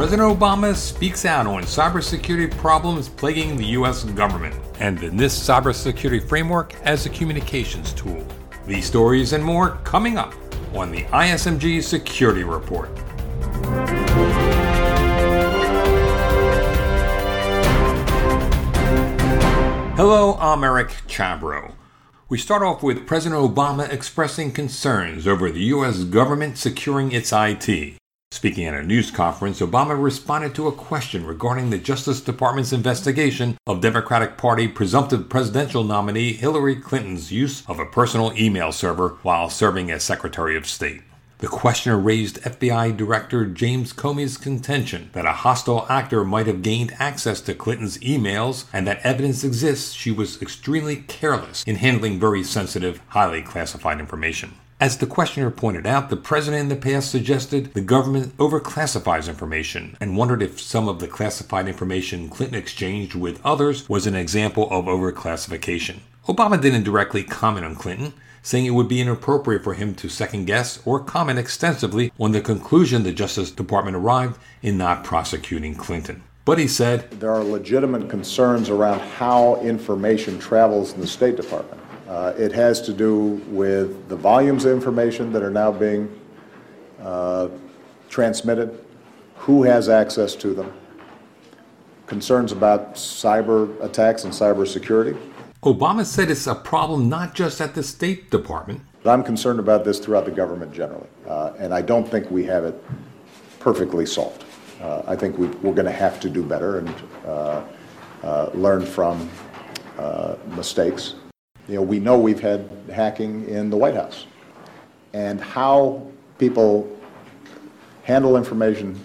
President Obama speaks out on cybersecurity problems plaguing the U.S. government and the NIST cybersecurity framework as a communications tool. These stories and more coming up on the ISMG Security Report. Hello, I'm Eric Chabrow. We start off with President Obama expressing concerns over the U.S. government securing its IT. Speaking at a news conference, Obama responded to a question regarding the Justice Department's investigation of Democratic Party presumptive presidential nominee Hillary Clinton's use of a personal email server while serving as Secretary of State. The questioner raised FBI Director James Comey's contention that a hostile actor might have gained access to Clinton's emails and that evidence exists she was extremely careless in handling very sensitive, highly classified information. As the questioner pointed out, the president in the past suggested the government overclassifies information and wondered if some of the classified information Clinton exchanged with others was an example of overclassification. Obama didn't directly comment on Clinton, saying it would be inappropriate for him to second guess or comment extensively on the conclusion the Justice Department arrived in not prosecuting Clinton. But he said, There are legitimate concerns around how information travels in the State Department. Uh, it has to do with the volumes of information that are now being uh, transmitted, who has access to them, concerns about cyber attacks and cyber security. Obama said it's a problem not just at the State Department. I'm concerned about this throughout the government generally, uh, and I don't think we have it perfectly solved. Uh, I think we, are going to have to do better and uh, uh learn from uh, mistakes you know, we know we've had hacking in the White House. And how people handle information,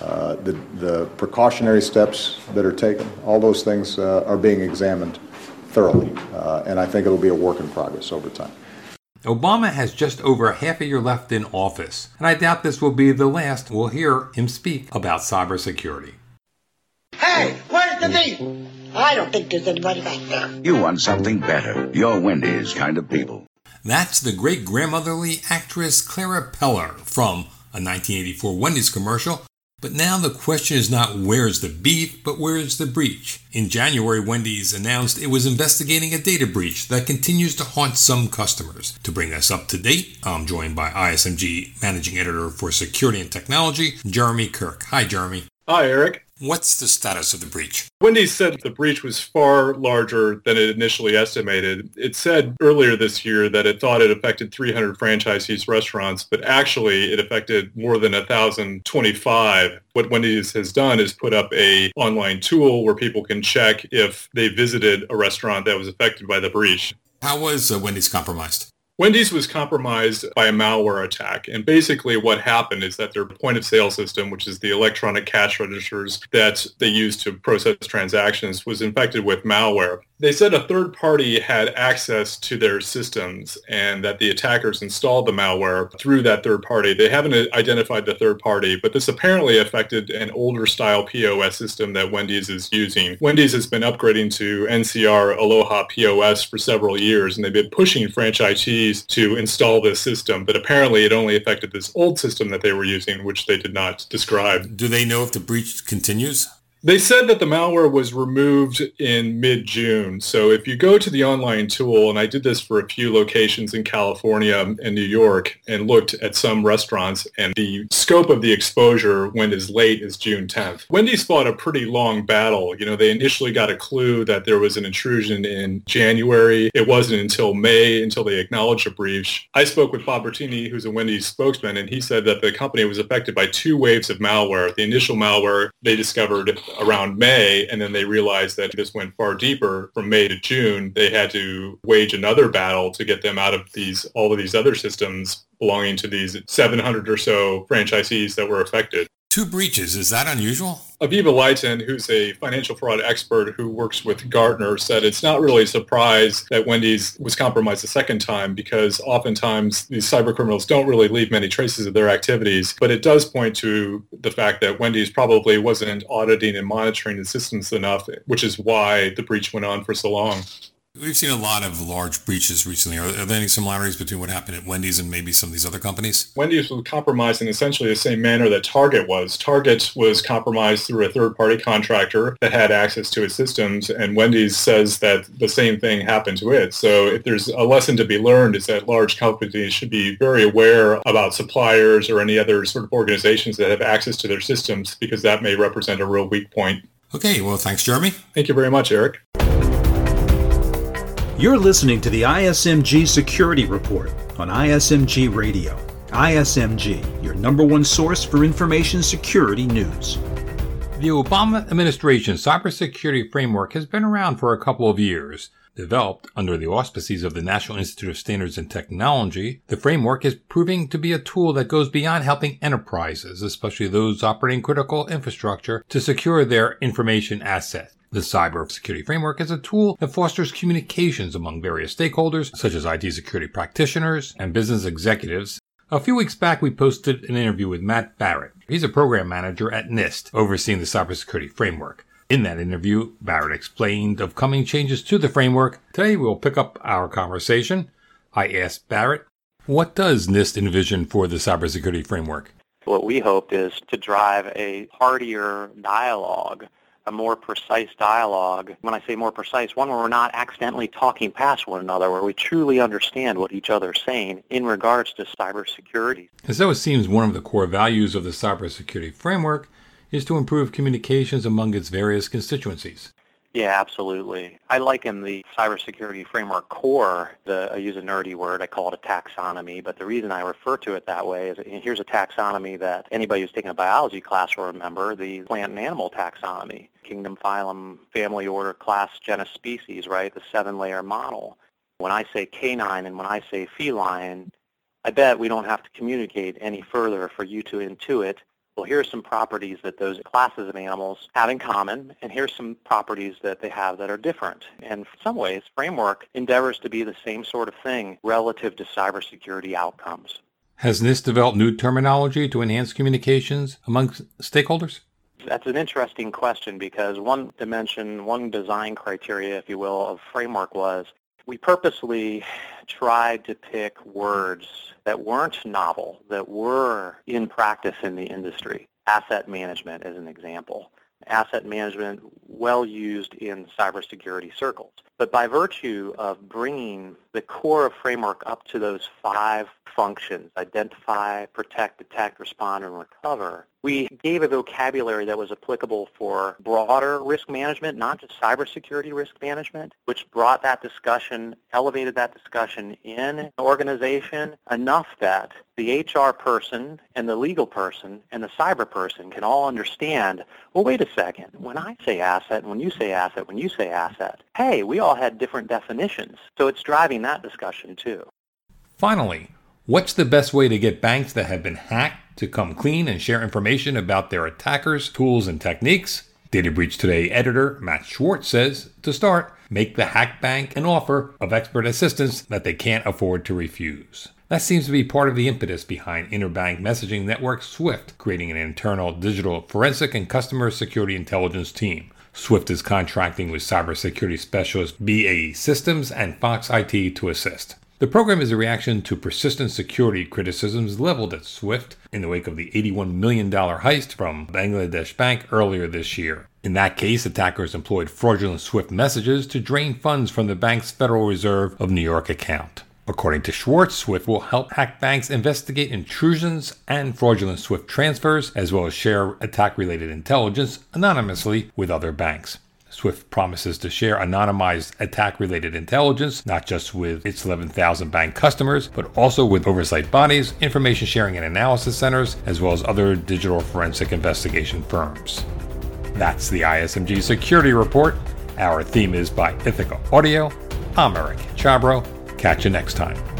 uh, the, the precautionary steps that are taken, all those things uh, are being examined thoroughly. Uh, and I think it'll be a work in progress over time. Obama has just over half a year left in office, and I doubt this will be the last we'll hear him speak about cybersecurity. Hey, where's the beef? I don't think there's anybody back there. You want something better. You're Wendy's kind of people. That's the great grandmotherly actress Clara Peller from a 1984 Wendy's commercial. But now the question is not where's the beef, but where's the breach. In January, Wendy's announced it was investigating a data breach that continues to haunt some customers. To bring us up to date, I'm joined by ISMG Managing Editor for Security and Technology, Jeremy Kirk. Hi, Jeremy. Hi, Eric. What's the status of the breach? Wendy's said the breach was far larger than it initially estimated. It said earlier this year that it thought it affected 300 franchisees restaurants, but actually it affected more than 1,025. What Wendy's has done is put up a online tool where people can check if they visited a restaurant that was affected by the breach. How was uh, Wendy's compromised? Wendy's was compromised by a malware attack. And basically what happened is that their point of sale system, which is the electronic cash registers that they use to process transactions, was infected with malware. They said a third party had access to their systems and that the attackers installed the malware through that third party. They haven't identified the third party, but this apparently affected an older style POS system that Wendy's is using. Wendy's has been upgrading to NCR Aloha POS for several years, and they've been pushing franchisees to install this system, but apparently it only affected this old system that they were using, which they did not describe. Do they know if the breach continues? They said that the malware was removed in mid-June. So if you go to the online tool, and I did this for a few locations in California and New York and looked at some restaurants and the scope of the exposure went as late as June 10th. Wendy's fought a pretty long battle. You know, they initially got a clue that there was an intrusion in January. It wasn't until May until they acknowledged a breach. I spoke with Bob Bertini, who's a Wendy's spokesman, and he said that the company was affected by two waves of malware. The initial malware they discovered around May, and then they realized that this went far deeper from May to June. They had to wage another battle to get them out of these all of these other systems belonging to these 700 or so franchisees that were affected. Two breaches, is that unusual? Avivah Litan, who's a financial fraud expert who works with Gartner, said it's not really a surprise that Wendy's was compromised a second time because oftentimes these cyber criminals don't really leave many traces of their activities. But it does point to the fact that Wendy's probably wasn't auditing and monitoring the systems enough, which is why the breach went on for so long. We've seen a lot of large breaches recently. Are, are, there any similarities between what happened at Wendy's and maybe some of these other companies? Wendy's was compromised in essentially the same manner that Target was. Target was compromised through a third-party contractor that had access to its systems, and Wendy's says that the same thing happened to it. So if there's a lesson to be learned is that large companies should be very aware about suppliers or any other sort of organizations that have access to their systems because that may represent a real weak point. Okay, well, thanks, Jeremy. Thank you very much, Eric. You're listening to the ISMG Security Report on ISMG Radio. ISMG, your number one source for information security news. The Obama administration's cybersecurity framework has been around for a couple of years. Developed under the auspices of the National Institute of Standards and Technology, the framework is proving to be a tool that goes beyond helping enterprises, especially those operating critical infrastructure, to secure their information assets. The cybersecurity framework is a tool that fosters communications among various stakeholders, such as IT security practitioners and business executives. A few weeks back, we posted an interview with Matt Barrett. He's a program manager at NIST, overseeing the cybersecurity framework. In that interview, Barrett explained of coming changes to the framework. Today, we'll pick up our conversation. I asked Barrett, what does NIST envision for the cybersecurity framework? What we hope is to drive a heartier dialogue a more precise dialogue. When I say more precise, one where we're not accidentally talking past one another, where we truly understand what each other is saying in regards to cybersecurity. As so it seems one of the core values of the cybersecurity framework is to improve communications among its various constituencies. Yeah, absolutely. I liken the cybersecurity framework core, the, I use a nerdy word, I call it a taxonomy, but the reason I refer to it that way is here's a taxonomy that anybody who's taken a biology class will remember, the plant and animal taxonomy, kingdom, phylum, family, order, class, genus, species, right, the seven-layer model. When I say canine and when I say feline, I bet we don't have to communicate any further for you to intuit well, here are some properties that those classes of animals have in common, and here's some properties that they have that are different. And in some ways, framework endeavors to be the same sort of thing relative to cybersecurity outcomes. Has NIST developed new terminology to enhance communications among stakeholders? That's an interesting question because one dimension, one design criteria, if you will, of framework was we purposely tried to pick words that weren't novel, that were in practice in the industry. Asset management is an example. Asset management well used in cybersecurity circles. But by virtue of bringing the core of framework up to those five functions, identify, protect, detect, respond, and recover, we gave a vocabulary that was applicable for broader risk management, not just cybersecurity risk management, which brought that discussion, elevated that discussion in an organization enough that the HR person and the legal person and the cyber person can all understand, well, wait a second, when I say asset, and when you say asset, when you say asset, hey, we all had different definitions. So it's driving that discussion too. Finally, what's the best way to get banks that have been hacked to come clean and share information about their attackers, tools, and techniques? Data Breach Today editor Matt Schwartz says, to start, make the hack bank an offer of expert assistance that they can't afford to refuse. That seems to be part of the impetus behind interbank messaging network SWIFT, creating an internal digital forensic and customer security intelligence team. Swift is contracting with cybersecurity specialist BAE Systems and Fox IT to assist. The program is a reaction to persistent security criticisms leveled at Swift in the wake of the $81 million heist from Bangladesh Bank earlier this year. In that case, attackers employed fraudulent Swift messages to drain funds from the bank's Federal Reserve of New York account. According to Schwartz, Swift will help hack banks investigate intrusions and fraudulent Swift transfers, as well as share attack related intelligence anonymously with other banks. Swift promises to share anonymized attack related intelligence, not just with its 11,000 bank customers, but also with oversight bodies, information sharing and analysis centers, as well as other digital forensic investigation firms. That's the ISMG Security Report. Our theme is by Ithaca Audio. I'm Eric Chabrow. Catch you next time.